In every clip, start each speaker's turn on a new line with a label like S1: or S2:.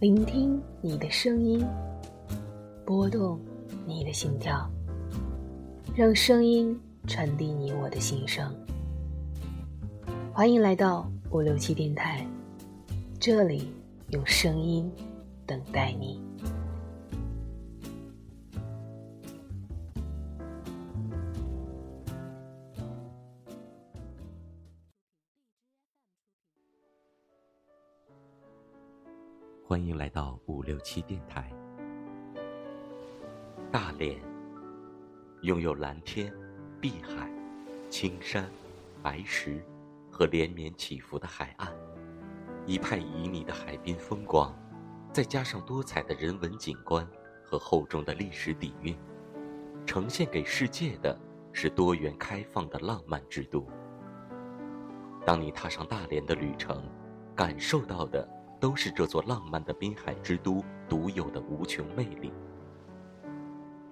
S1: 聆听你的声音，拨动你的心跳，让声音传递你我的心声。欢迎来到五六七电台，这里用声音等待你。
S2: 欢迎来到五六七电台。大连拥有蓝天、碧海、青山、白石和连绵起伏的海岸，一派旖旎的海滨风光，再加上多彩的人文景观和厚重的历史底蕴，呈现给世界的是多元开放的浪漫之都。当你踏上大连的旅程，感受到的。都是这座浪漫的滨海之都独有的无穷魅力。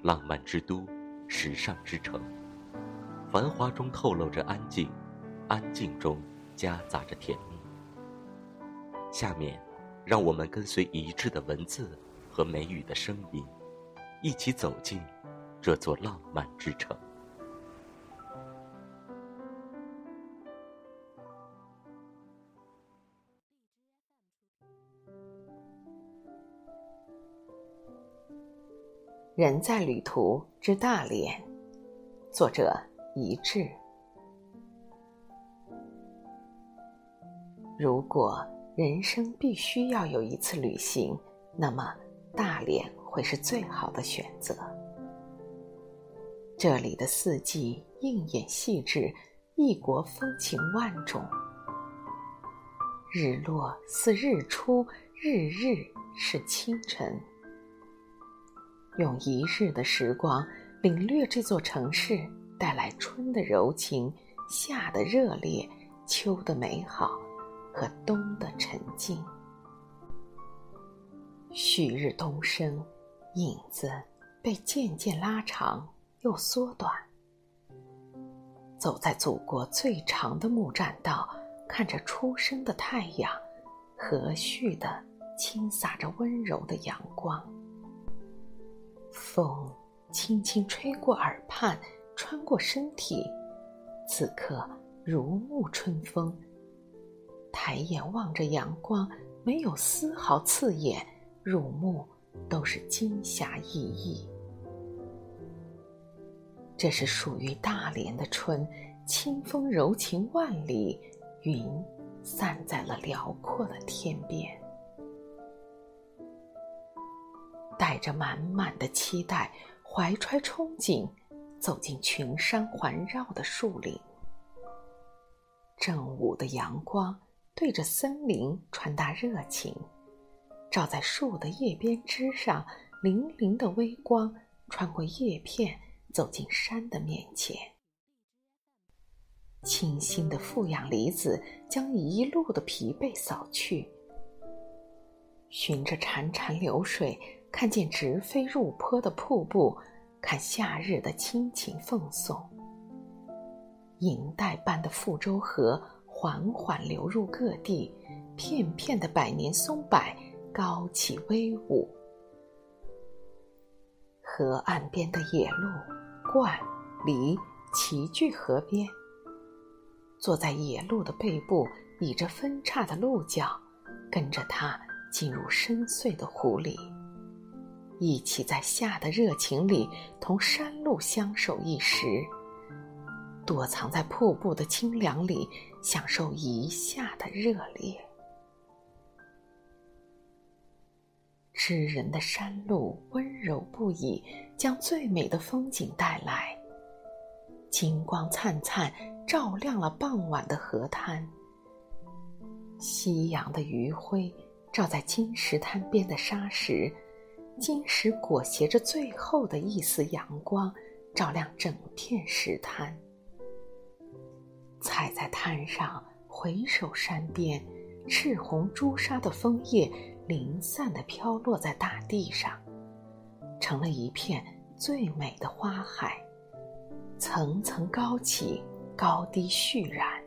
S2: 浪漫之都，时尚之城，繁华中透露着安静，安静中夹杂着甜蜜。下面，让我们跟随一致的文字和美语的声音，一起走进这座浪漫之城。
S1: 人在旅途之大连，作者一致。如果人生必须要有一次旅行，那么大连会是最好的选择。这里的四季应眼细致，异国风情万种。日落似日出，日日是清晨。用一日的时光领略这座城市带来春的柔情、夏的热烈、秋的美好和冬的沉静。旭日东升，影子被渐渐拉长又缩短。走在祖国最长的木栈道，看着初升的太阳，和煦的倾洒着温柔的阳光。风轻轻吹过耳畔，穿过身体，此刻如沐春风。抬眼望着阳光，没有丝毫刺眼，入目都是金霞熠熠。这是属于大连的春，清风柔情万里，云散在了辽阔的天边。带着满满的期待，怀揣憧憬，走进群山环绕的树林。正午的阳光对着森林传达热情，照在树的叶边枝上，粼粼的微光穿过叶片，走进山的面前。清新的负氧离子将一路的疲惫扫去，循着潺潺流水。看见直飞入坡的瀑布，看夏日的亲情奉送。银带般的富州河缓缓流入各地，片片的百年松柏高起威武。河岸边的野鹿、鹳、狸齐聚河边，坐在野鹿的背部，倚着分叉的鹿角，跟着它进入深邃的湖里。一起在夏的热情里，同山路相守一时；躲藏在瀑布的清凉里，享受一夏的热烈。知人的山路温柔不已，将最美的风景带来。金光灿灿，照亮了傍晚的河滩。夕阳的余晖，照在金石滩边的沙石。金石裹挟着最后的一丝阳光，照亮整片石滩。踩在滩上，回首山边，赤红朱砂的枫叶零散的飘落在大地上，成了一片最美的花海，层层高起，高低续染。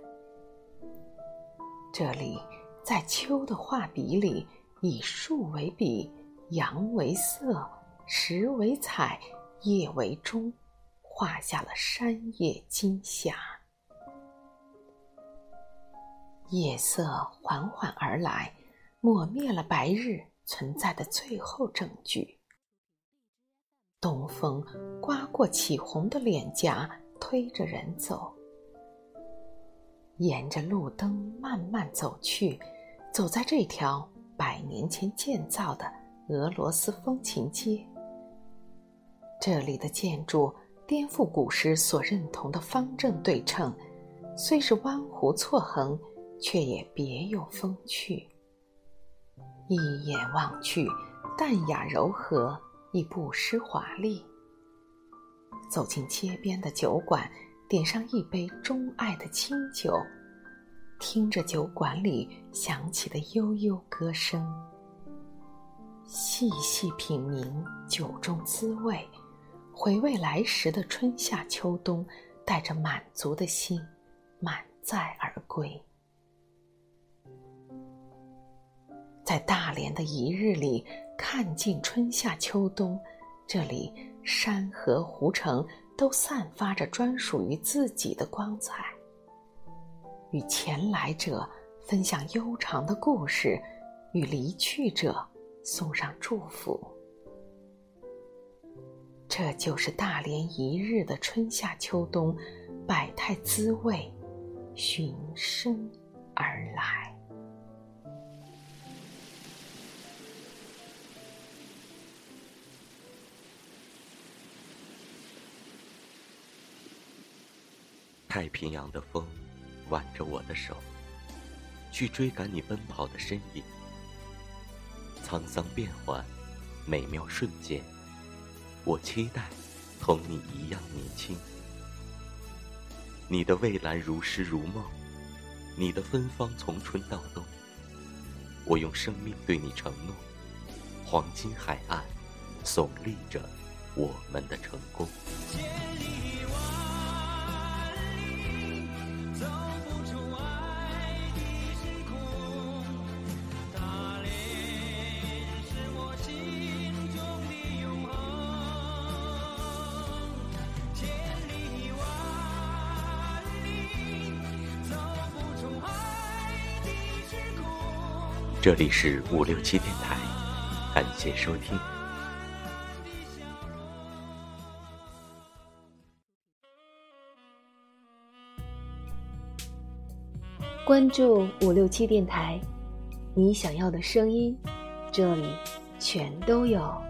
S1: 这里，在秋的画笔里。以树为笔，阳为色，时为彩，夜为钟，画下了山野金霞。夜色缓缓而来，抹灭了白日存在的最后证据。东风刮过起红的脸颊，推着人走，沿着路灯慢慢走去，走在这条百年前建造的俄罗斯风情街。这里的建筑颠覆古时所认同的方正对称，虽是弯弧错横。却也别有风趣。一眼望去，淡雅柔和，亦不失华丽。走进街边的酒馆，点上一杯钟爱的清酒，听着酒馆里响起的悠悠歌声，细细品茗酒中滋味，回味来时的春夏秋冬，带着满足的心，满载而归。在大连的一日里，看尽春夏秋冬，这里山河湖城都散发着专属于自己的光彩。与前来者分享悠长的故事，与离去者送上祝福。这就是大连一日的春夏秋冬，百态滋味，循声而来。
S2: 太平洋的风，挽着我的手，去追赶你奔跑的身影。沧桑变幻，美妙瞬间，我期待同你一样年轻。你的蔚蓝如诗如梦，你的芬芳从春到冬。我用生命对你承诺，黄金海岸，耸立着我们的成功。这里是五六七电台，感谢收听。
S3: 关注五六七电台，你想要的声音，这里全都有。